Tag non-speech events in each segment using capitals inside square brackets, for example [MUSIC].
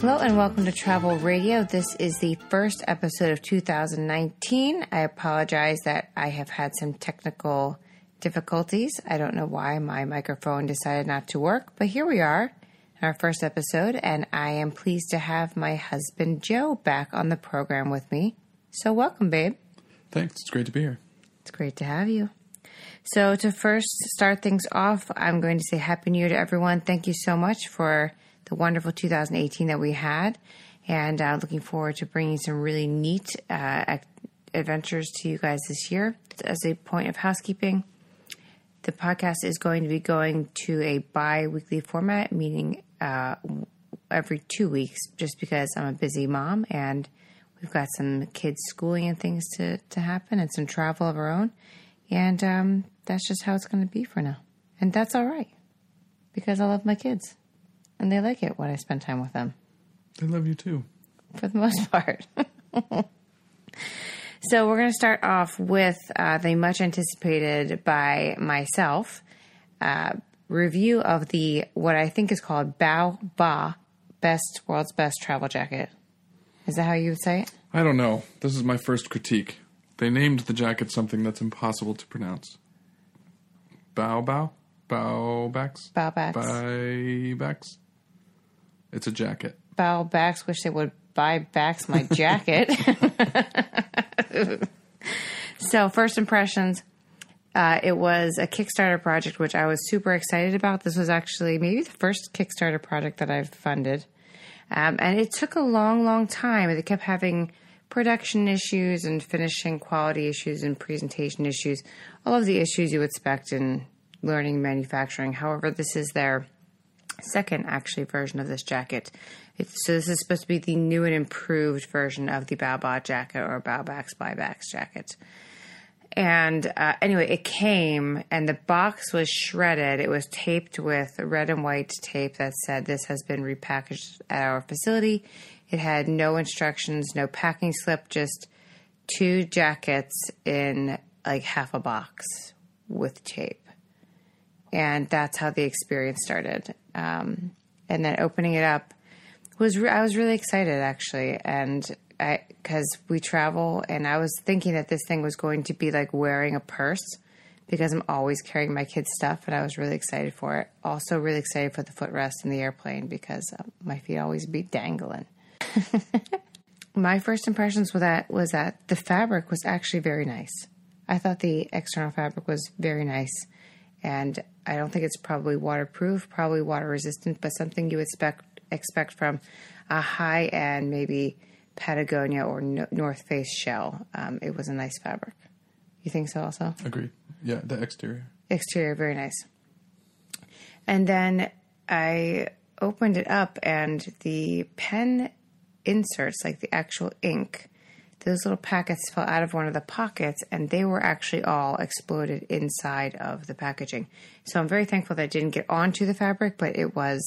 Hello and welcome to Travel Radio. This is the first episode of 2019. I apologize that I have had some technical difficulties. I don't know why my microphone decided not to work, but here we are in our first episode, and I am pleased to have my husband Joe back on the program with me. So, welcome, babe. Thanks. It's great to be here. It's great to have you. So, to first start things off, I'm going to say Happy New Year to everyone. Thank you so much for the wonderful 2018 that we had, and uh, looking forward to bringing some really neat uh, adventures to you guys this year. As a point of housekeeping, the podcast is going to be going to a bi weekly format, meaning uh, every two weeks, just because I'm a busy mom and we've got some kids' schooling and things to, to happen and some travel of our own. And um, that's just how it's going to be for now. And that's all right because I love my kids and they like it when I spend time with them They love you too. for the most [LAUGHS] part. so we're going to start off with uh, the much anticipated by myself uh, review of the what I think is called Bao Ba Best World's Best Travel Jacket. Is that how you would say it? I don't know. This is my first critique. They named the jacket something that's impossible to pronounce. Bow bow? Bow backs? Bao Backs. Buy backs? It's a jacket. Bow Backs wish they would buy backs my jacket. [LAUGHS] so first impressions. Uh, it was a Kickstarter project, which I was super excited about. This was actually maybe the first Kickstarter project that I've funded. Um, and it took a long, long time. They kept having production issues and finishing quality issues and presentation issues, all of the issues you expect in learning manufacturing. However, this is their second actually version of this jacket. It's, so this is supposed to be the new and improved version of the Baobab jacket or Baobab's buybacks jacket. And uh, anyway, it came and the box was shredded. It was taped with red and white tape that said this has been repackaged at our facility. It had no instructions, no packing slip, just two jackets in like half a box with tape. And that's how the experience started. Um, and then opening it up was re- I was really excited actually, and I because we travel, and I was thinking that this thing was going to be like wearing a purse because I'm always carrying my kids' stuff, and I was really excited for it. Also, really excited for the footrest in the airplane because uh, my feet always be dangling. [LAUGHS] my first impressions with that was that the fabric was actually very nice. I thought the external fabric was very nice, and I don't think it's probably waterproof, probably water resistant, but something you would expect expect from a high end, maybe Patagonia or no- North Face shell. Um, it was a nice fabric. You think so, also? Agreed. Yeah, the exterior. exterior very nice and then i opened it up and the pen inserts like the actual ink those little packets fell out of one of the pockets and they were actually all exploded inside of the packaging so i'm very thankful that it didn't get onto the fabric but it was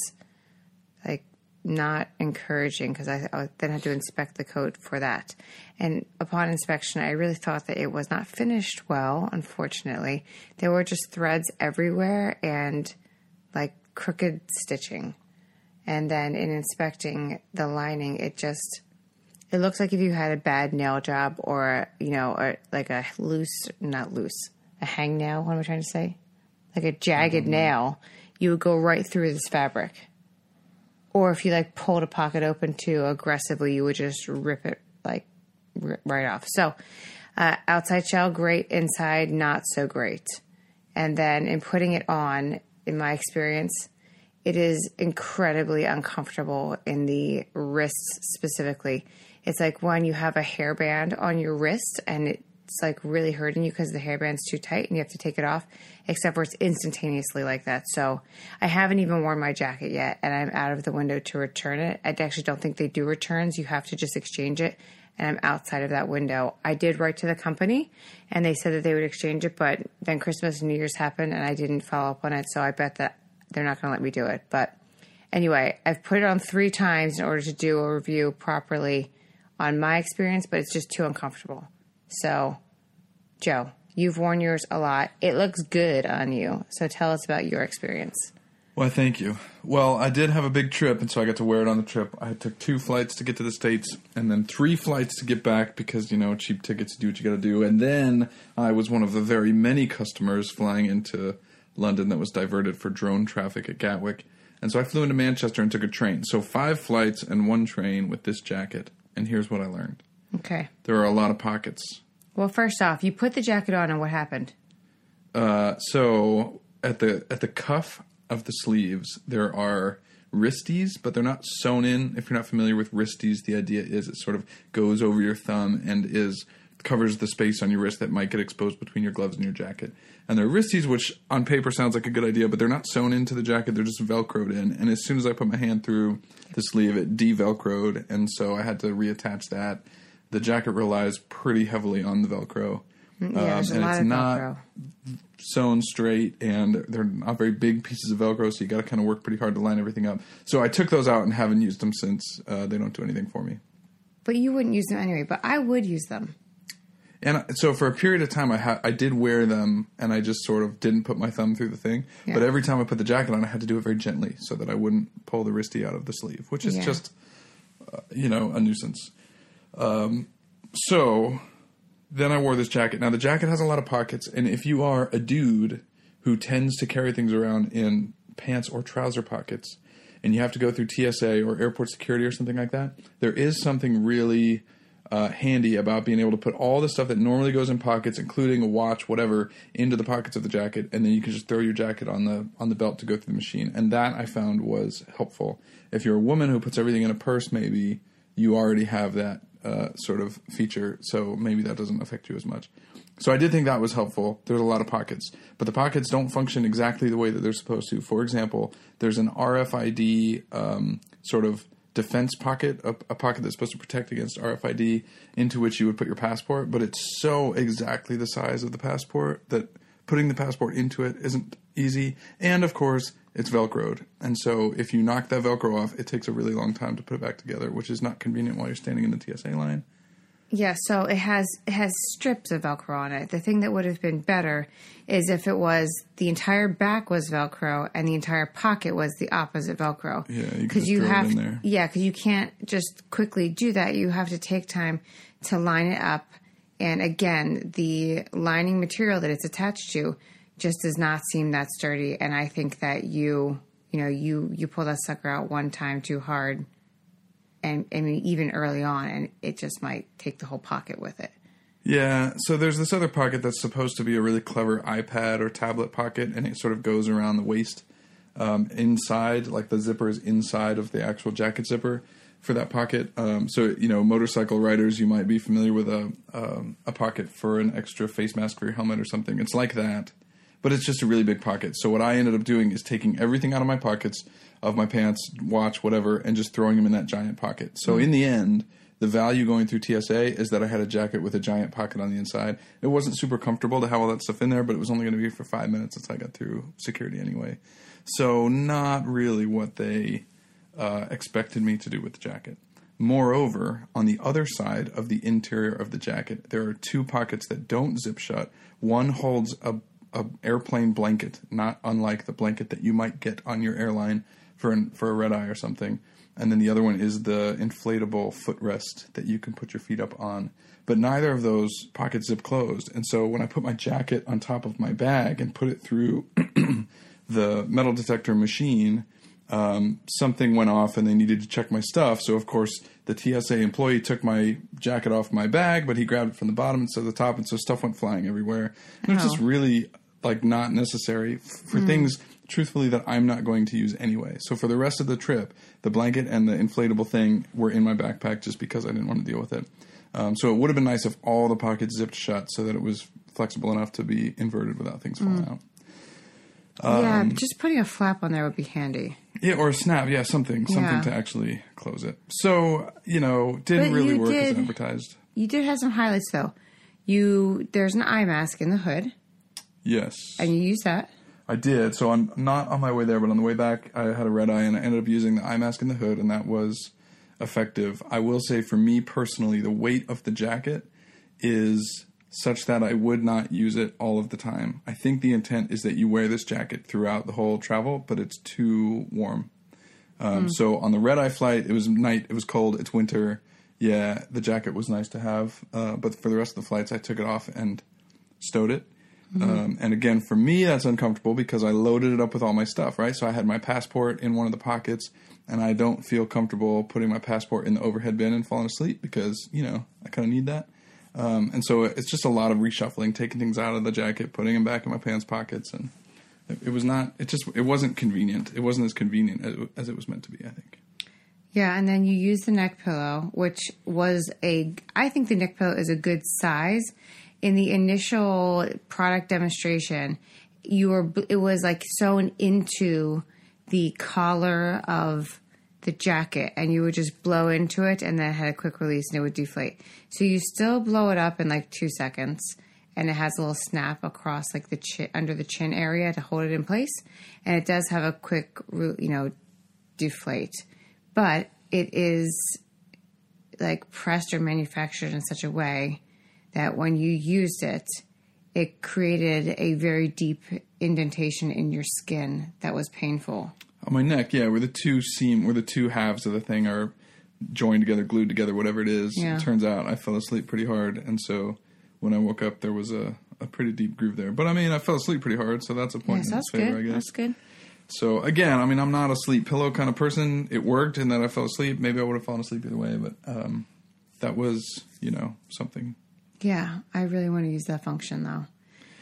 like not encouraging because I, I then had to inspect the coat for that. And upon inspection, I really thought that it was not finished well, unfortunately. There were just threads everywhere and like crooked stitching. And then in inspecting the lining, it just it looks like if you had a bad nail job or you know, or like a loose, not loose, a hang nail. What am I trying to say? Like a jagged nail, you would go right through this fabric or if you like pulled a pocket open too aggressively, you would just rip it like r- right off. So, uh, outside shell, great. Inside, not so great. And then in putting it on, in my experience, it is incredibly uncomfortable in the wrists specifically. It's like when you have a hairband on your wrist and it's like really hurting you because the hairband's too tight and you have to take it off, except for it's instantaneously like that. So I haven't even worn my jacket yet and I'm out of the window to return it. I actually don't think they do returns. You have to just exchange it. And I'm outside of that window. I did write to the company and they said that they would exchange it, but then Christmas and New Year's happened and I didn't follow up on it. So I bet that they're not going to let me do it. But anyway, I've put it on three times in order to do a review properly on my experience, but it's just too uncomfortable. So, Joe, you've worn yours a lot. It looks good on you. So tell us about your experience. Well, thank you. Well, I did have a big trip, and so I got to wear it on the trip. I took two flights to get to the States, and then three flights to get back because, you know, cheap tickets do what you got to do. And then I was one of the very many customers flying into London that was diverted for drone traffic at Gatwick. And so I flew into Manchester and took a train. So five flights and one train with this jacket. And here's what I learned Okay. there are a lot of pockets. Well, first off, you put the jacket on, and what happened? Uh, so at the at the cuff of the sleeves there are wristies, but they're not sewn in. If you're not familiar with wristies, the idea is it sort of goes over your thumb and is covers the space on your wrist that might get exposed between your gloves and your jacket. And they're wristies, which on paper sounds like a good idea, but they're not sewn into the jacket. They're just velcroed in. And as soon as I put my hand through the sleeve, it de-velcroed, and so I had to reattach that. The jacket relies pretty heavily on the velcro. Yeah, Um, there's a and it's not Velcro. sewn straight and they're not very big pieces of velcro so you got to kind of work pretty hard to line everything up so i took those out and haven't used them since uh, they don't do anything for me But you wouldn't use them anyway. But I would use them. And so for a period of time i ha- i did wear them and i just sort of didn't put my thumb through the thing Yeah. but every time i put the jacket on i had to do it very gently so that i wouldn't pull the wristy out of the sleeve which is Yeah. just uh, you know a nuisance um, so then I wore this jacket. Now the jacket has a lot of pockets, and if you are a dude who tends to carry things around in pants or trouser pockets, and you have to go through TSA or airport security or something like that, there is something really uh, handy about being able to put all the stuff that normally goes in pockets, including a watch, whatever, into the pockets of the jacket, and then you can just throw your jacket on the on the belt to go through the machine. And that I found was helpful. If you're a woman who puts everything in a purse, maybe you already have that uh, sort of feature, so maybe that doesn't affect you as much. So I did think that was helpful. There's a lot of pockets, but the pockets don't function exactly the way that they're supposed to. For example, there's an RFID um, sort of defense pocket, a, a pocket that's supposed to protect against RFID, into which you would put your passport, but it's so exactly the size of the passport that putting the passport into it isn't easy. And of course, it's Velcroed. And so if you knock that Velcro off, it takes a really long time to put it back together, which is not convenient while you're standing in the TSA line. Yeah, so it has it has strips of Velcro on it. The thing that would have been better is if it was the entire back was Velcro and the entire pocket was the opposite Velcro. Yeah, you because you it have in there. yeah, because you can't just quickly do that. You have to take time to line it up. And again, the lining material that it's attached to just does not seem that sturdy. And I think that you you know you you pull that sucker out one time too hard and I mean even early on, and it just might take the whole pocket with it. Yeah, so there's this other pocket that's supposed to be a really clever iPad or tablet pocket, and it sort of goes around the waist um, inside, like the zipper is inside of the actual jacket zipper for that pocket. Um, so you know, motorcycle riders, you might be familiar with a um, a pocket for an extra face mask for your helmet or something. It's like that, but it's just a really big pocket. So what I ended up doing is taking everything out of my pockets of my pants, watch, whatever, and just throwing them in that giant pocket. So in the end, the value going through TSA is that I had a jacket with a giant pocket on the inside. It wasn't super comfortable to have all that stuff in there, but it was only going to be for five minutes until I got through security anyway. So not really what they uh, expected me to do with the jacket. Moreover, on the other side of the interior of the jacket, there are two pockets that don't zip shut. One holds a, a airplane blanket, not unlike the blanket that you might get on your airline for an, for a red eye or something. And then the other one is the inflatable footrest that you can put your feet up on. But neither of those pockets zip closed. And so when I put my jacket on top of my bag and put it through [CLEARS THROAT] the metal detector machine, um, something went off and they needed to check my stuff. So of course the TSA employee took my jacket off my bag, but he grabbed it from the bottom instead of the top, and so stuff went flying everywhere. And Oh. just really like not necessary for things truthfully that I'm not going to use anyway. So for the rest of the trip, the blanket and the inflatable thing were in my backpack just because I didn't want to deal with it. Um, so it would have been nice if all the pockets zipped shut so that it was flexible enough to be inverted without things falling out. yeah, Um, but just putting a flap on there would be handy. Yeah, or a snap. Yeah, something, something Yeah. to actually close it. So you know, didn't But really work as advertised. You did have some highlights though. You there's an eye mask in the hood, Yes, and you use that. I did. So I'm not on my way there, but on the way back, I had a red eye, and I ended up using the eye mask in the hood, and that was effective. I will say, for me personally, the weight of the jacket is such that I would not use it all of the time. I think the intent is that you wear this jacket throughout the whole travel, but it's too warm. Um, So on the red eye flight, it was night, it was cold, it's winter. Yeah, the jacket was nice to have, uh, but for the rest of the flights, I took it off and stowed it. Um, and again, for me, that's uncomfortable because I loaded it up with all my stuff, right? So I had my passport in one of the pockets, and I don't feel comfortable putting my passport in the overhead bin and falling asleep because, you know, I kind of need that. Um, and so it's just a lot of reshuffling, taking things out of the jacket, putting them back in my pants pockets, and it, it was not. It just it wasn't convenient. It wasn't as convenient as, as it was meant to be. I think. Yeah, and then you use the neck pillow, which was a. I think the neck pillow is a good size. In the initial product demonstration, you were. It was like sewn into the collar of the jacket, and you would just blow into it, and then it had a quick release, and it would deflate. So you still blow it up in like two seconds, and it has a little snap across like the chin, under the chin area to hold it in place, and it does have a quick, you know, deflate but it is like pressed or manufactured in such a way that when you used it, it created a very deep indentation in your skin that was painful. On my neck, yeah, where the two seam, where the two halves of the thing are joined together, glued together, whatever it is. Yeah. It turns out I fell asleep pretty hard, and so when I woke up, there was a, a pretty deep groove there. But I mean, I fell asleep pretty hard, so that's a point Yes, in that's its favor, good. I guess. That's good. So again, I mean, I'm not a sleep pillow kind of person. It worked, and then I fell asleep. Maybe I would have fallen asleep either way, but um, that was, you know, something. Yeah, I really want to use that function though.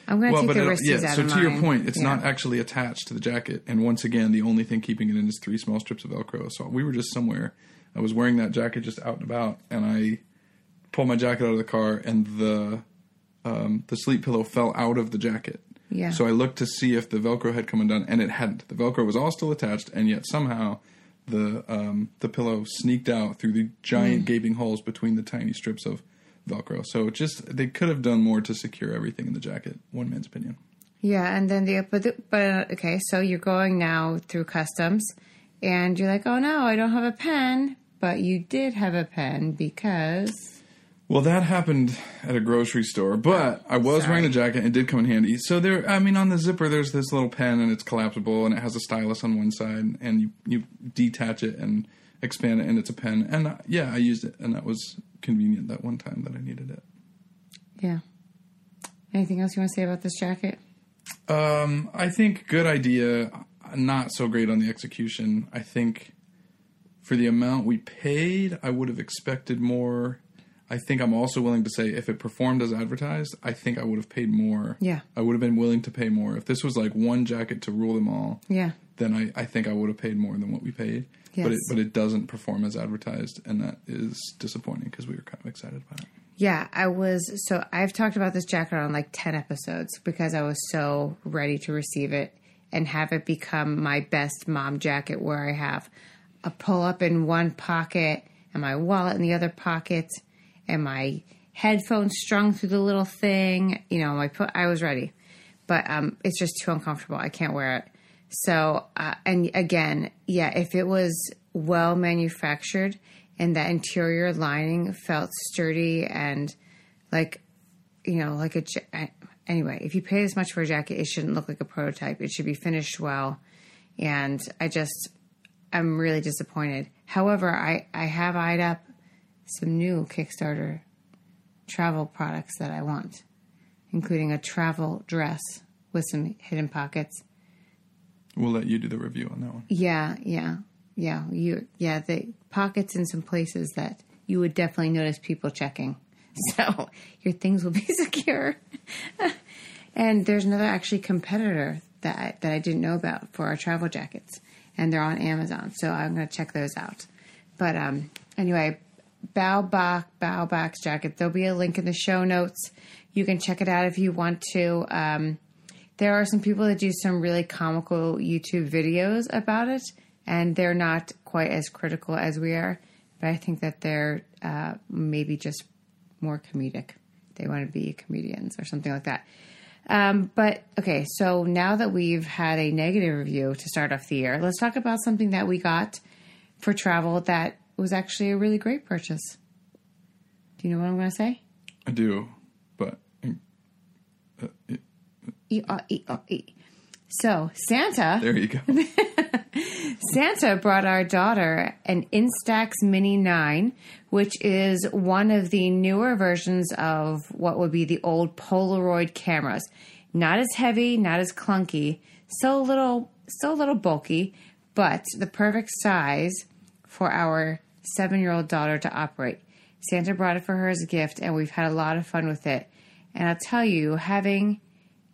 I'm going to Well, take the wristies yeah. out So of to your point, it's Yeah. not actually attached to the jacket, and once again, the only thing keeping it in is three small strips of Velcro. So we were just somewhere. I was wearing that jacket just out and about, and I pulled my jacket out of the car, and the um, the sleep pillow fell out of the jacket. Yeah. So I looked to see if the Velcro had come undone, and it hadn't. The Velcro was all still attached, and yet somehow the um, the pillow sneaked out through the Mm. giant gaping holes between the tiny strips of Velcro. So just they could have done more to secure everything in the jacket. One man's opinion. Yeah, and then the but the, but okay, so you're going now through customs, and you're like, oh no, I don't have a pen, but you did have a pen because Well, that happened at a grocery store, but I was wearing the jacket and it did come in handy. So there, I mean, on the zipper, there's this little pen and it's collapsible and it has a stylus on one side and you, you detach it and expand it and it's a pen. And uh, yeah, I used it and that was convenient that one time that I needed it. yeah. Anything else you want to say about this jacket? Um, I think good idea, not so great on the execution. I think for the amount we paid, I would have expected more. I think I'm also willing to say if it performed as advertised, I think I would have paid more. Yeah. I would have been willing to pay more. If this was like one jacket to rule them all, Yeah. Then I, I think I would have paid more than what we paid. But it Yes. but it doesn't perform as advertised, and that is disappointing because we were kind of excited about it. Yeah, I was so I've talked about this jacket on like 10 episodes because I was so ready to receive it and have it become my best mom jacket where I have a pull up in one pocket and my wallet in the other pocket and my headphones strung through the little thing, you know, my put I was ready. But um it's just too uncomfortable. I can't wear it. So, uh, and again, yeah, if it was well manufactured and that interior lining felt sturdy and like, you know, like a, anyway, if you pay this much for a jacket, it shouldn't look like a prototype. It should be finished well. And I just, I'm really disappointed. However, I, I have eyed up some new Kickstarter travel products that I want, including a travel dress with some hidden pockets. We'll let you do the review on that one. Yeah, yeah, yeah. You, yeah, the pockets in some places that you would definitely notice people checking. [LAUGHS] So your things will be [LAUGHS] secure. and there's another actually competitor that I, that I didn't know about for our travel jackets, and they're on Amazon. So I'm going to check those out. But um, anyway, Baobak Baobak's jacket. There'll be a link in the show notes. You can check it out if you want to. Um, there are some people that do some really comical YouTube videos about it, and they're not quite as critical as we are. But I think that they're uh, maybe just more comedic. They want to be comedians or something like that. Um, but okay, so now that we've had a negative review to start off the year, let's talk about something that we got for travel that was actually a really great purchase. Do you know what I'm going to say? I do, but E R E R E. So Santa [LAUGHS] There you go. [LAUGHS] Santa brought our daughter an Instax Mini 9, which is one of the newer versions of what would be the old Polaroid cameras. Not as heavy, not as clunky, a little still a little bulky, but the perfect size for our 7-year-old daughter to operate. Santa brought it for her as a gift and we've had a lot of fun with it. And I'll tell you, having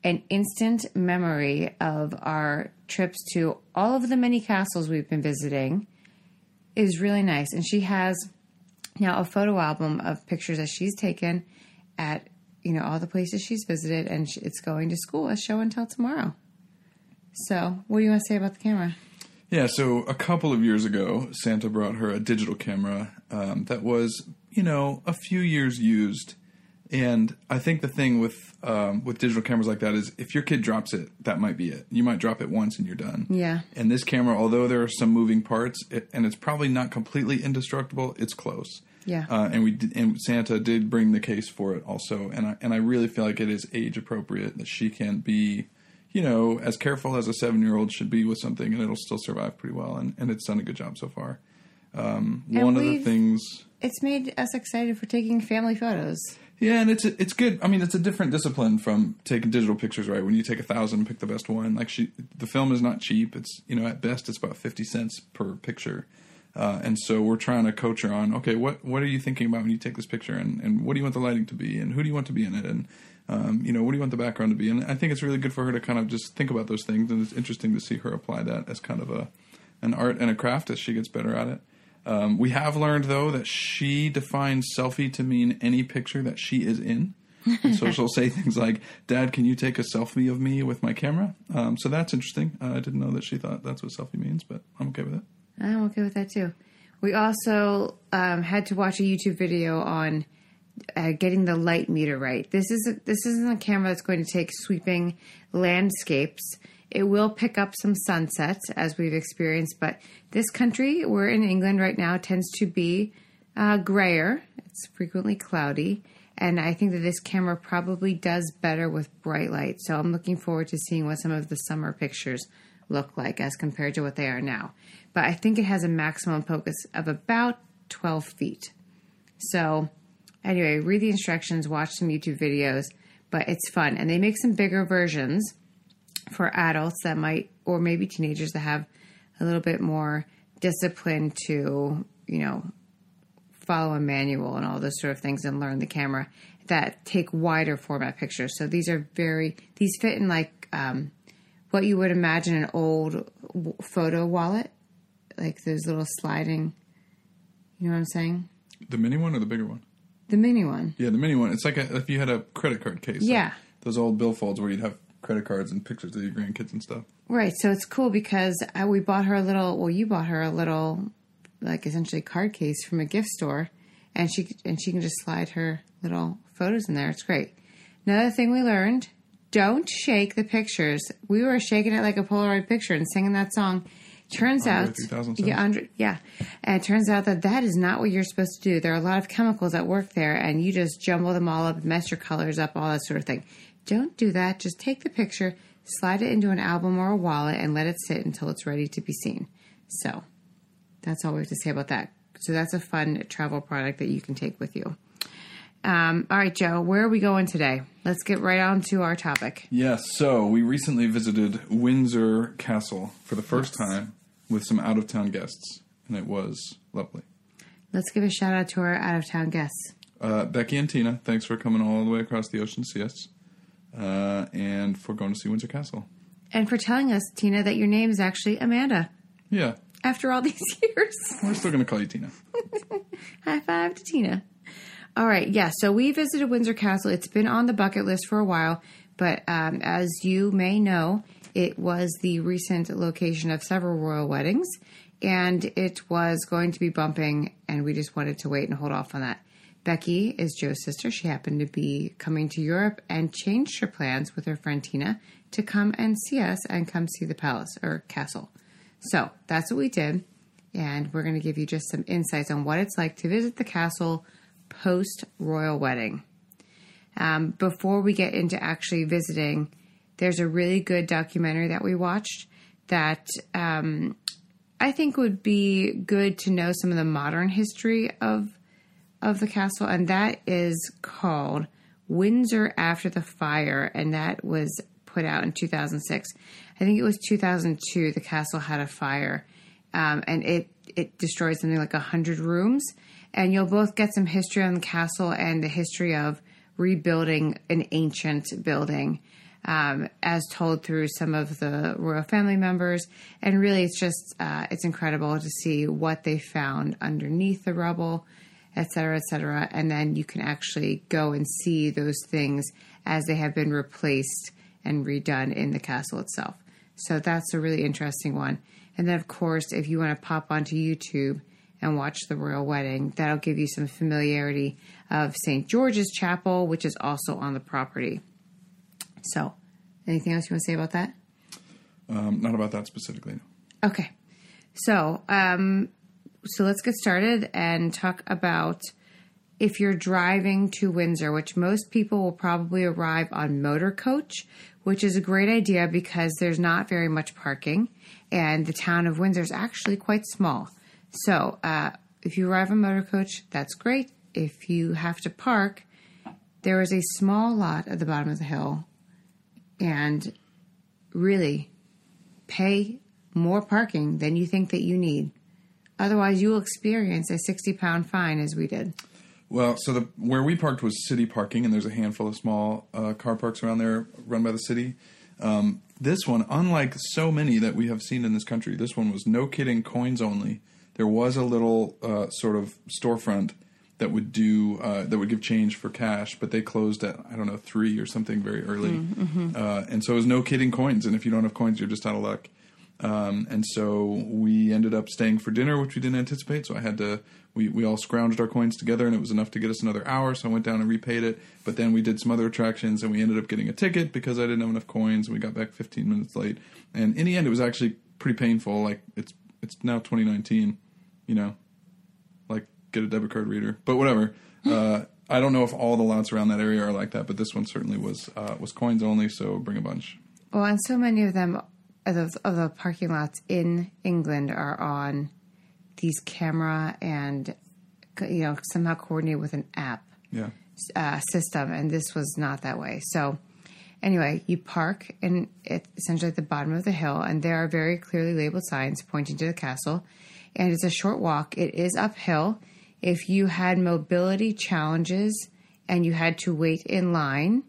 an instant memory of our trips to all of the many castles we've been visiting is really nice. And she has now a photo album of pictures that she's taken at you know all the places she's visited, and it's going to school as show tell tomorrow. So, what do you want to say about the camera? Yeah, so a couple of years ago, Santa brought her a digital camera um, that was, you know, a few years used. And I think the thing with um, with digital cameras like that is if your kid drops it, that might be it. You might drop it once and you're done. Yeah. And this camera, although there are some moving parts, it, and it's probably not completely indestructible, it's close. Yeah. Uh, and we did, and Santa did bring the case for it also, and I and I really feel like it is age appropriate that she can be, you know, as careful as a seven year old should be with something, and it'll still survive pretty well, and, and it's done a good job so far. Um, one of the things, It's made us excited for taking family photos. Yeah, and it's it's good. I mean, it's a different discipline from taking digital pictures, right? When you take a thousand, pick the best one. Like she, the film is not cheap. It's you know at best it's about fifty cents per picture. Uh, and so we're trying to coach her on, okay, what what are you thinking about when you take this picture, and, and what do you want the lighting to be, and who do you want to be in it, and um, you know what do you want the background to be, and I think it's really good for her to kind of just think about those things, and it's interesting to see her apply that as kind of a an art and a craft as she gets better at it. Um, we have learned though that she defines selfie to mean any picture that she is in. And so she'll say things like, "Dad, can you take a selfie of me with my camera?" Um, so that's interesting. Uh, I didn't know that she thought that's what selfie means, but I'm okay with it. I'm okay with that too. We also um, had to watch a YouTube video on uh, getting the light meter right. This is a, this isn't a camera that's going to take sweeping landscapes. It will pick up some sunsets as we've experienced, but this country, we're in England right now, tends to be uh, grayer. It's frequently cloudy, and I think that this camera probably does better with bright light. So I'm looking forward to seeing what some of the summer pictures look like as compared to what they are now. But I think it has a maximum focus of about 12 feet. So, anyway, read the instructions, watch some YouTube videos, but it's fun. And they make some bigger versions for adults that might, or maybe teenagers that have a little bit more discipline to, you know, follow a manual and all those sort of things and learn the camera that take wider format pictures. So these are very, these fit in like um, what you would imagine an old w- photo wallet, like those little sliding, you know what I'm saying? The mini one or the bigger one? The mini one. Yeah, the mini one. It's like a, if you had a credit card case. like Yeah. those old billfolds where you'd have credit cards and pictures of your grandkids and stuff. Right. So it's cool because I, we bought her a little. Well, you bought her a little, like essentially card case from a gift store, and she and she can just slide her little photos in there. It's great. Another thing we learned: don't shake the pictures. We were shaking it like a Polaroid picture and singing that song. Turns out, 3000 yeah, Andre, yeah, and it turns out that that is not what you're supposed to do. There are a lot of chemicals at work there, and you just jumble them all up, mess your colors up, all that sort of thing. Don't do that. Just take the picture, slide it into an album or a wallet, and let it sit until it's ready to be seen. So that's all we have to say about that. So that's a fun travel product that you can take with you. Um, all right, Joe, where are we going today? Let's get right on to our topic. Yes, so we recently visited Windsor Castle for the first time with some out of town guests, and it was lovely. Let's give a shout out to our out of town guests. Uh, Becky and Tina, thanks for coming all the way across the ocean to see us, uh, and for going to see Windsor Castle. And for telling us, Tina, that your name is actually Amanda Yeah, after all these [LAUGHS] years. we're still going to call you Tina. [LAUGHS] High five to Tina. All right, yeah. So we visited Windsor Castle. It's been on the bucket list for a while, but um, as you may know, it was the recent location of several royal weddings, and it was going to be bumping, and we just wanted to wait and hold off on that. Becky is Joe's sister. She happened to be coming to Europe and changed her plans with her friend Tina to come and see us and come see the palace or castle. So that's what we did. And we're going to give you just some insights on what it's like to visit the castle post royal wedding. Um, before we get into actually visiting, there's a really good documentary that we watched that um, I think would be good to know some of the modern history of of the castle, and that is called Windsor After the Fire, and that was put out in 2006. I think it was 2002. The castle had a fire, um, and it it destroyed something like hundred rooms. And you'll both get some history on the castle and the history of rebuilding an ancient building. Um, as told through some of the royal family members, and really, it's just uh, it's incredible to see what they found underneath the rubble, et cetera, et cetera. And then you can actually go and see those things as they have been replaced and redone in the castle itself. So that's a really interesting one. And then, of course, if you want to pop onto YouTube and watch the royal wedding, that'll give you some familiarity of St. George's Chapel, which is also on the property. So, anything else you want to say about that? Um, not about that specifically. No. Okay. So, um, so let's get started and talk about if you're driving to Windsor, which most people will probably arrive on motor coach, which is a great idea because there's not very much parking, and the town of Windsor is actually quite small. So, uh, if you arrive on motor coach, that's great. If you have to park, there is a small lot at the bottom of the hill and really pay more parking than you think that you need. Otherwise, you will experience a 60 pound fine as we did. Well, so the where we parked was city parking, and there's a handful of small uh, car parks around there run by the city. Um, this one, unlike so many that we have seen in this country, this one was no kidding coins only. There was a little uh, sort of storefront that would do uh, that would give change for cash, but they closed at I don't know three or something very early, mm-hmm. uh, and so it was no kidding coins. And if you don't have coins, you're just out of luck. Um, and so we ended up staying for dinner, which we didn't anticipate. So I had to we we all scrounged our coins together, and it was enough to get us another hour. So I went down and repaid it. But then we did some other attractions, and we ended up getting a ticket because I didn't have enough coins, and we got back 15 minutes late. And in the end, it was actually pretty painful. Like it's it's now 2019, you know, like get a debit card reader, but whatever. [LAUGHS] Uh, I don't know if all the lots around that area are like that, but this one certainly was uh, was coins only. So bring a bunch. Well, and so many of them of the, of the parking lots in England are on these camera and you know somehow coordinated with an app yeah. uh, system, and this was not that way. So anyway, you park in it's essentially at the bottom of the hill, and there are very clearly labeled signs pointing to the castle. And it's a short walk. It is uphill. If you had mobility challenges and you had to wait in line,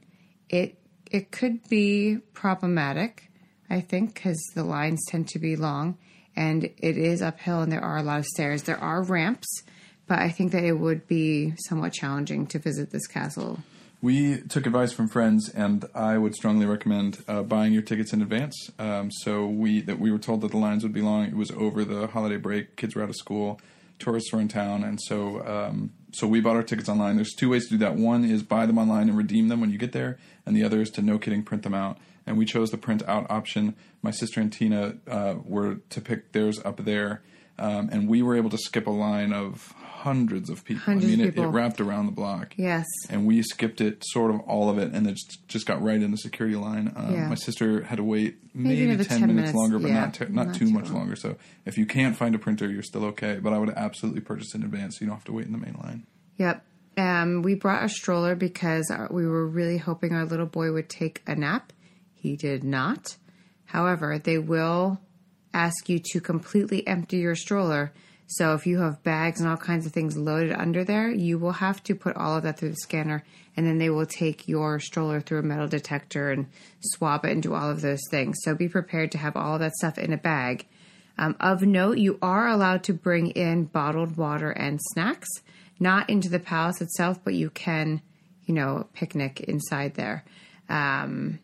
it it could be problematic. I think, because the lines tend to be long and it is uphill and there are a lot of stairs. There are ramps, but I think that it would be somewhat challenging to visit this castle. We took advice from friends, and I would strongly recommend uh, buying your tickets in advance. Um, so we that we were told that the lines would be long. It was over the holiday break; kids were out of school, tourists were in town, and so um, so we bought our tickets online. There's two ways to do that. One is buy them online and redeem them when you get there, and the other is to no kidding print them out and we chose the print out option. My sister and Tina uh, were to pick theirs up there, um, and we were able to skip a line of hundreds of people. Hundreds I mean, it, it, wrapped around the block. Yes. And we skipped it, sort of all of it, and it just, just got right in the security line. Um, yeah. My sister had to wait maybe, maybe 10, 10 minutes, minutes, longer, but yeah, not, not, not, too, too much long. longer. So if you can't find a printer, you're still okay. But I would absolutely purchase in advance so you don't have to wait in the main line. Yep. Um, we brought a stroller because we were really hoping our little boy would take a nap he did not. However, they will ask you to completely empty your stroller. So if you have bags and all kinds of things loaded under there, you will have to put all of that through the scanner and then they will take your stroller through a metal detector and swab it and do all of those things. So be prepared to have all that stuff in a bag. Um, of note, you are allowed to bring in bottled water and snacks, not into the palace itself, but you can, you know, picnic inside there. Um,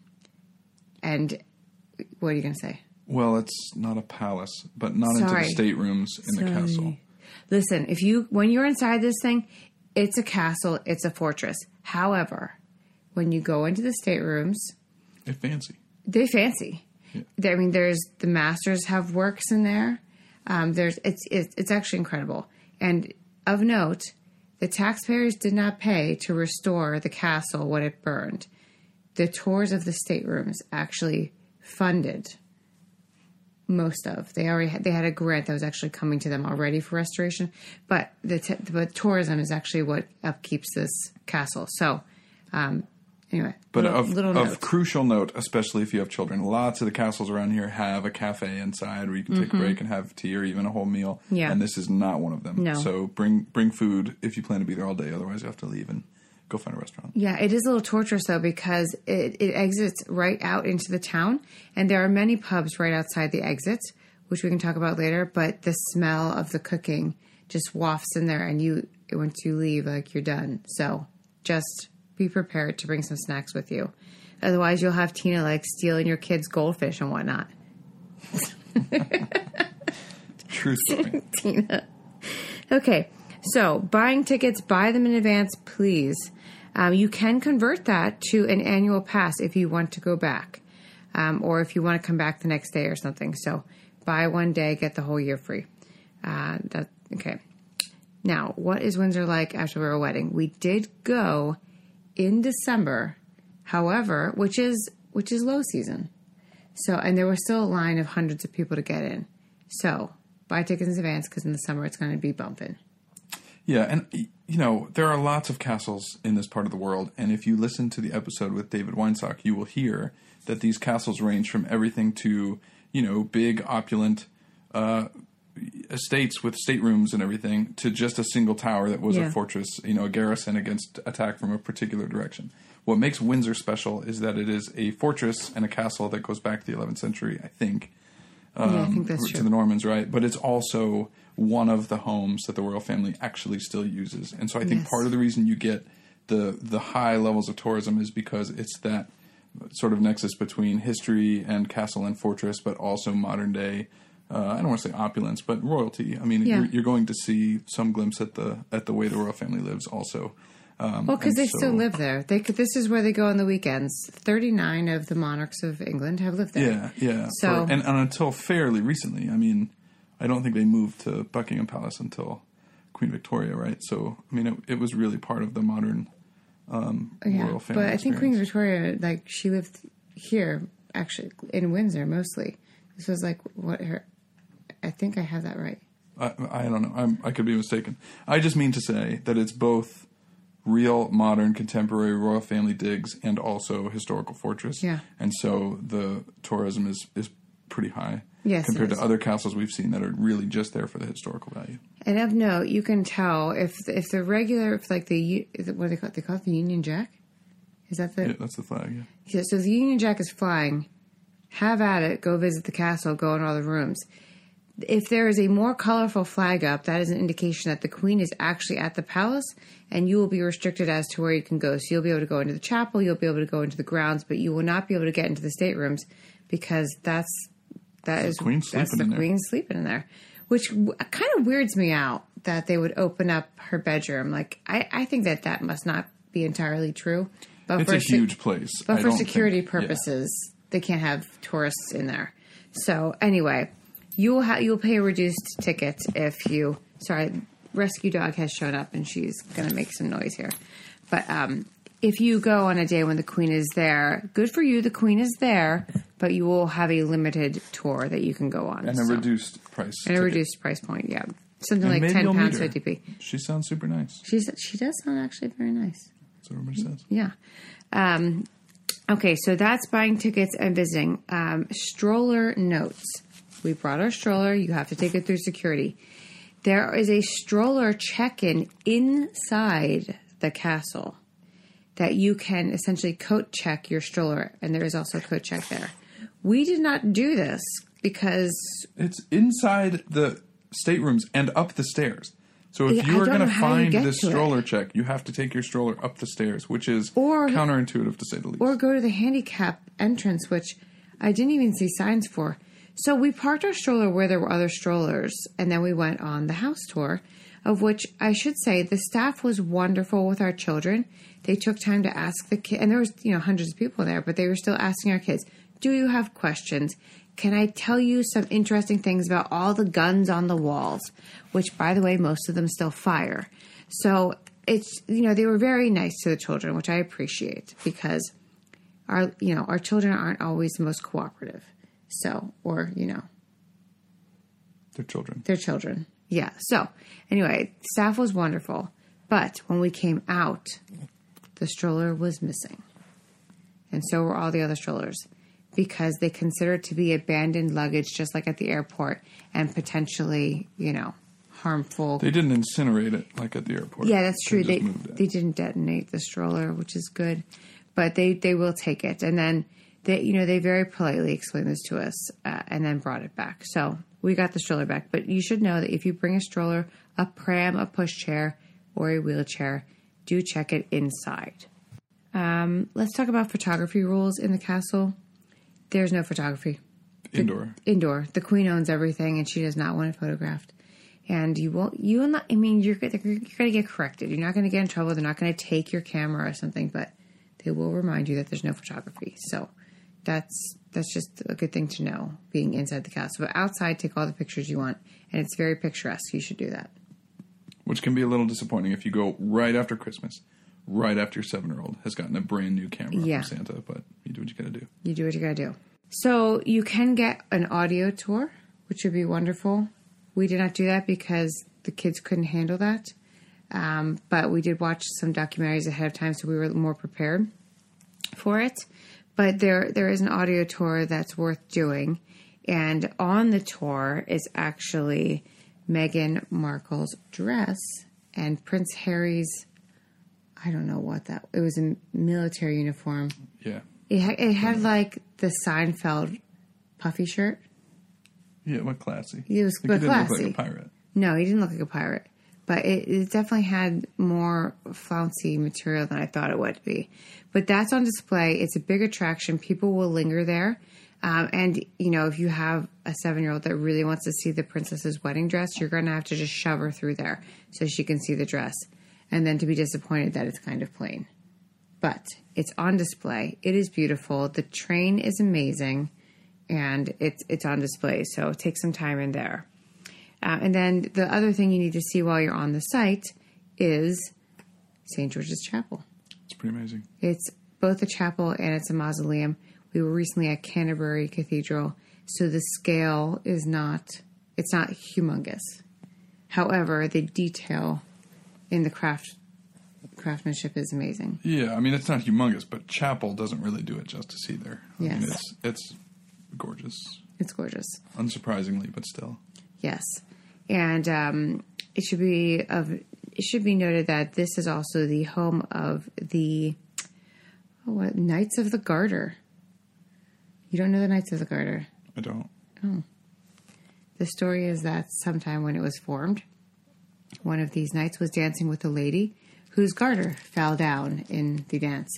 and what are you going to say? Well, it's not a palace, but not Sorry. into the staterooms in Sorry. the castle. Listen, if you when you're inside this thing, it's a castle, it's a fortress. However, when you go into the staterooms, they're fancy. They're fancy. Yeah. I mean, there's the masters have works in there. Um, there's it's, it's it's actually incredible. And of note, The taxpayers did not pay to restore the castle when it burned. The tours of the staterooms actually funded most of. They already had, they had a grant that was actually coming to them already for restoration, but the t- but tourism is actually what upkeeps this castle. So, um, anyway, But little, of, little of crucial note, especially if you have children, lots of the castles around here have a cafe inside where you can take a break and have tea or even a whole meal. Mm-hmm. Yeah. And this is not one of them. No. So bring bring food if you plan to be there all day. Otherwise, you have to leave and go find a restaurant. Yeah, it is a little torturous though because it, it exits right out into the town, and there are many pubs right outside the exits, which we can talk about later. But the smell of the cooking just wafts in there, and you once you leave, like you're done. So just be prepared to bring some snacks with you. Otherwise, you'll have Tina like stealing your kids' goldfish and whatnot. True story. [LAUGHS] Tina. Okay, so buying tickets, buy them in advance, please. Um, you can convert that to an annual pass if you want to go back, um, or if you want to come back the next day or something. So buy one day, get the whole year free. Uh, that okay. Now, what is Windsor like after our wedding? We did go in December, however, which is which is low season. So, and there was still a line of hundreds of people to get in. So, buy tickets in advance because in the summer it's going to be bumping. Yeah, and you know there are lots of castles in this part of the world, and if you listen to the episode with David Weinstock, you will hear that these castles range from everything to you know big opulent uh, estates with staterooms and everything to just a single tower that was Yeah. a fortress, you know, a garrison against attack from a particular direction. What makes Windsor special is that it is a fortress and a castle that goes back to the 11th century, I think yeah, I think that's to true. the Normans, right? But it's also one of the homes that the royal family actually still uses, and so I think Yes. part of the reason you get the the high levels of tourism is because it's that sort of nexus between history and castle and fortress, but also modern day. Uh, I don't want to say opulence, but royalty. I mean, Yeah. you're, you're going to see some glimpse at the at the way the royal family lives, also. Um, Well, because they still live there. They could, this is where they go on the weekends. Thirty nine of the monarchs of England have lived there. Yeah, yeah. So- For- and, and until fairly recently, I mean, I don't think they moved to Buckingham Palace until Queen Victoria, right? So, I mean, it, it was really part of the modern um, Yeah, royal family. but I think Queen. Victoria, like she lived here, actually in Windsor mostly. This was like what her. I think I have that right. I, I don't know. I'm, I could be mistaken. I just mean to say that it's both real, modern, contemporary royal family digs and also historical fortress. Yeah. And so the tourism is is pretty high. Yes, compared to other castles we've seen that are really just there for the historical value. And of note, you can tell if if the regular, if like the U- is it- what do they call it? They call it the Union Jack. Is that the Yeah, that's the flag. Yeah. Yeah, so the Union Jack is flying. Have at it. Go visit the castle. Go in all the rooms. If there is a more colorful flag up, that is an indication that the queen is actually at the palace, and you will be restricted as to where you can go. So you'll be able to go into the chapel, you'll be able to go into the grounds, but you will not be able to get into the staterooms because that's that is queen that's the queen sleeping in there, which w- kind of weirds me out that they would open up her bedroom. Like I, I think that that must not be entirely true. But It's for a se- huge place. but I for security think- yeah. purposes, they can't have tourists in there. So anyway, you will ha- you will pay a reduced ticket if you. Sorry, rescue dog has shown up and she's going to make some noise here. But um, if you go on a day when the queen is there, good for you. The queen is there, but you will have a limited tour that you can go on and a reduced price. and a reduced price point. Yeah, something And like ten pounds fifty p. She sounds super nice. She's she does sound actually very nice. That's what everybody says. Yeah. Um, okay, so that's buying tickets and visiting. Um, stroller notes. We brought our stroller. You have to take it through security. There is a stroller check in inside the castle that you can essentially coat check your stroller, and there is also a coat check there. We did not do this because It's inside the staterooms and up the stairs. So if Yeah, you are going to find this to it. stroller check, you have to take your stroller up the stairs, which is Or- counterintuitive to say the least. or go to the handicap entrance, which I didn't even see signs for. So we parked our stroller where there were other strollers, and then we went on the house tour, of which I should say the staff was wonderful with our children. They took time to ask the kid, and there was you know hundreds of people there, but they were still asking our kids, "Do you have questions? Can I tell you some interesting things about all the guns on the walls?" Which, by the way, most of them still fire. So it's you know they were very nice to the children, which I appreciate because our you know our children aren't always the most cooperative. So or you know They're children. their children. Yeah. So anyway, staff was wonderful, but when we came out, the stroller was missing, and so were all the other strollers because they consider it to be abandoned luggage, just like at the airport, and potentially you know harmful. They didn't incinerate it like at the airport. Yeah, that's true. They they didn't detonate the stroller, which is good, but they they will take it, and then they you know they very politely explained this to us, uh, and then brought it back. So we got the stroller back. But you should know that if you bring a stroller, a pram, a pushchair, or a wheelchair, do check it inside. Um, let's talk about photography rules in the castle. There's no photography indoor. indoor. The queen owns everything, and she does not want it photographed. And you won't. You will not. I mean, you're you're going to get corrected. You're not going to get in trouble. They're not going to take your camera or something, but they will remind you that there's no photography. So that's that's just a good thing to know. Being inside the castle, but outside, take all the pictures you want, and it's very picturesque. You should do that. Which can be a little disappointing if you go right after Christmas, right after your seven year old has gotten a brand new camera Yeah. from Santa. But you do what you gotta do. You do what you gotta do. So you can get an audio tour, which would be wonderful. We did not do that because the kids couldn't handle that. Um, but we did watch some documentaries ahead of time, so we were more prepared for it. But there, there is an audio tour that's worth doing, and on the tour is actually Meghan Markle's dress and Prince Harry's. I don't know what that. It was a military uniform. Yeah, It had, it had like the Seinfeld puffy shirt. yeah, what classy. It was Like, he didn't classy. look like a pirate. No, he didn't look like a pirate, but it, it definitely had more flouncy material than I thought it would be. But that's on display. It's a big attraction. People will linger there. Um, and, you know, if you have a seven year old that really wants to see the princess's wedding dress, you're going to have to just shove her through there so she can see the dress. And then to be disappointed that it's kind of plain. But it's on display. It is beautiful. The train is amazing. And it's, it's on display. So take some time in there. Uh, and then the other thing you need to see while you're on the site is St. George's Chapel. It's pretty amazing. It's both a chapel and it's a mausoleum. We were recently at Canterbury Cathedral, so the scale is not it's not humongous. However, the detail in the craft craftsmanship is amazing. Yeah, I mean it's not humongous, but chapel doesn't really do it justice either. I mean, Yes. it's it's gorgeous, It's gorgeous. unsurprisingly, but still. Yes, and um, it should be of it should be noted that this is also the home of the oh, what Knights of the Garter. You don't know the Knights of the Garter. I don't. Oh. The story is that sometime when it was formed, one of these knights was dancing with a lady whose garter fell down in the dance.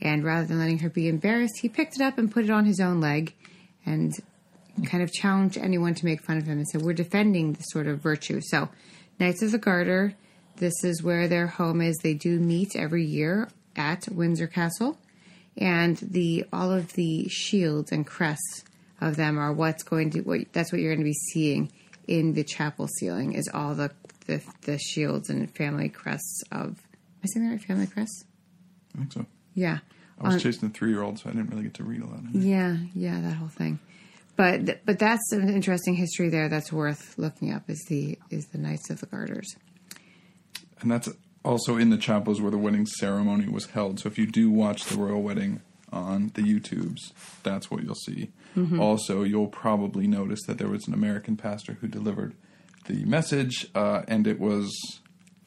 And rather than letting her be embarrassed, he picked it up and put it on his own leg and kind of challenged anyone to make fun of him and said, We're defending this sort of virtue. So, Knights of the Garter, this is where their home is. They do meet every year at Windsor Castle. And the all of the shields and crests of them are what's going to what that's what you're going to be seeing in the chapel ceiling is all the the, the shields and family crests of am I saying that right? Family crests? I think so. Yeah. I was On- chasing a three year old, so I didn't really get to read a lot. Yeah, yeah, that whole thing. But but that's an interesting history there. That's worth looking up. Is the is the Knights of the Garters? And that's also in the chapels where the wedding ceremony was held. So if you do watch the royal wedding on the YouTubes, that's what you'll see. Mm-hmm. Also, you'll probably notice that there was an American pastor who delivered the message, uh, and it was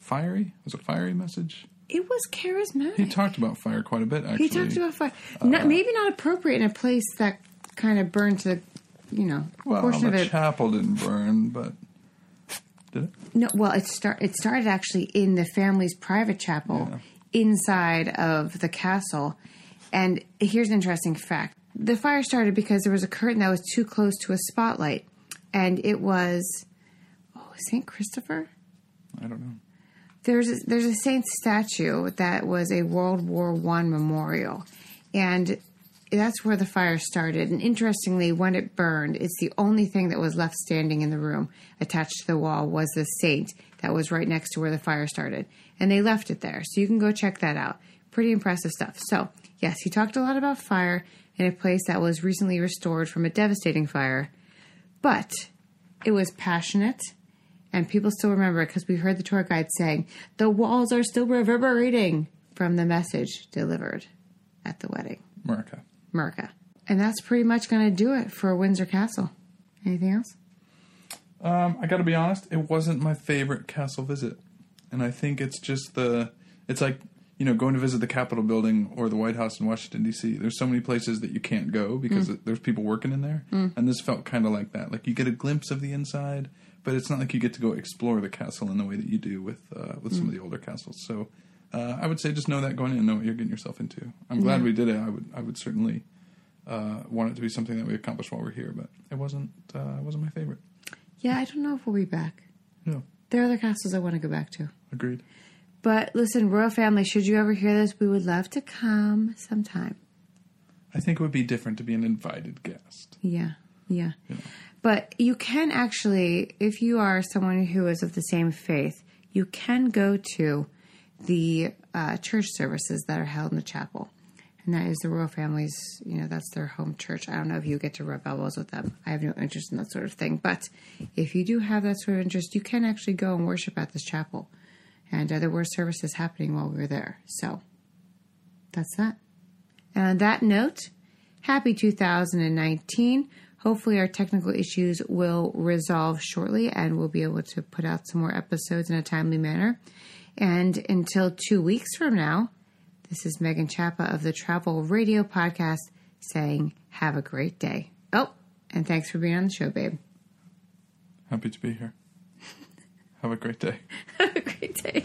fiery. Was it a fiery message? It was charismatic. He talked about fire quite a bit. Actually, He talked about fire. not, maybe not appropriate in a place that kind of burned to, you know, well, portion the of it. chapel didn't burn, but did it? No, well, it start it started actually in the family's private chapel inside of the castle. And here's an interesting fact: the fire started because there was a curtain that was too close to a spotlight, and it was oh Saint Christopher. I don't know. There's a, there's a saint statue that was a World War One memorial, and that's where the fire started. And interestingly, when it burned, it's the only thing that was left standing in the room attached to the wall was the saint that was right next to where the fire started. and they left it there. So you can go check that out. Pretty impressive stuff. So, yes, he talked a lot about fire in a place that was recently restored from a devastating fire, but it was passionate and people still remember it because we heard the tour guide saying the walls are still reverberating from the message delivered at the wedding. America. America. And that's pretty much going to do it for Windsor Castle. Anything else? Um, I got to be honest, it wasn't my favorite castle visit, and I think it's just the. It's like you know going to visit the Capitol building or the White House in Washington D.C. There's so many places that you can't go because Mm. there's people working in there, and this felt kind of like that. Like you get a glimpse of the inside, but it's not like you get to go explore the castle in the way that you do with uh, with Mm. some of the older castles. So. Uh, I would say just know that going in, and know what you're getting yourself into. I'm glad we did it. I would, I would certainly uh, want it to be something that we accomplished while we're here, but it wasn't, uh, it wasn't my favorite. Yeah, I don't know if we'll be back. No, There are other castles I want to go back to. agreed. But listen, royal family, should you ever hear this, we would love to come sometime. I think it would be different to be an invited guest. Yeah, yeah. You know. But you can actually, if you are someone who is of the same faith, you can go to the uh, church services that are held in the chapel. And that is the royal family's, you know, that's their home church. I don't know if you get to rub elbows with them. I have no interest in that sort of thing. But if you do have that sort of interest, you can actually go and worship at this chapel. And uh, there were services happening while we were there. So that's that. And on that note, happy 2019. Hopefully, our technical issues will resolve shortly and we'll be able to put out some more episodes in a timely manner. And until two weeks from now, this is Megan Chappa of the Travel Radio Podcast saying, Have a great day. Oh, and thanks for being on the show, babe. Happy to be here. [LAUGHS] Have a great day. [LAUGHS] Have a great day.